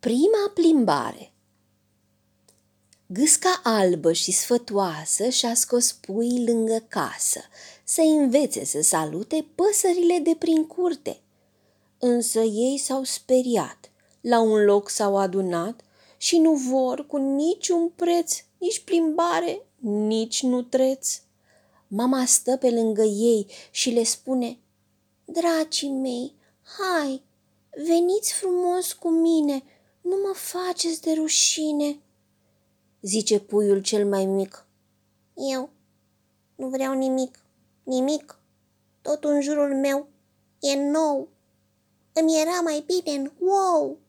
Prima plimbare Gâsca albă și sfătoasă și-a scos pui lângă casă să învețe să salute păsările de prin curte. Însă ei s-au speriat, la un loc s-au adunat și nu vor cu niciun preț, nici plimbare, nici nutreț. Mama stă pe lângă ei și le spune, Dragii mei, hai, veniți frumos cu mine, nu mă faceți de rușine. Zice puiul cel mai mic. Eu nu vreau nimic, nimic. Tot în jurul meu e nou. Îmi era mai bine în wow.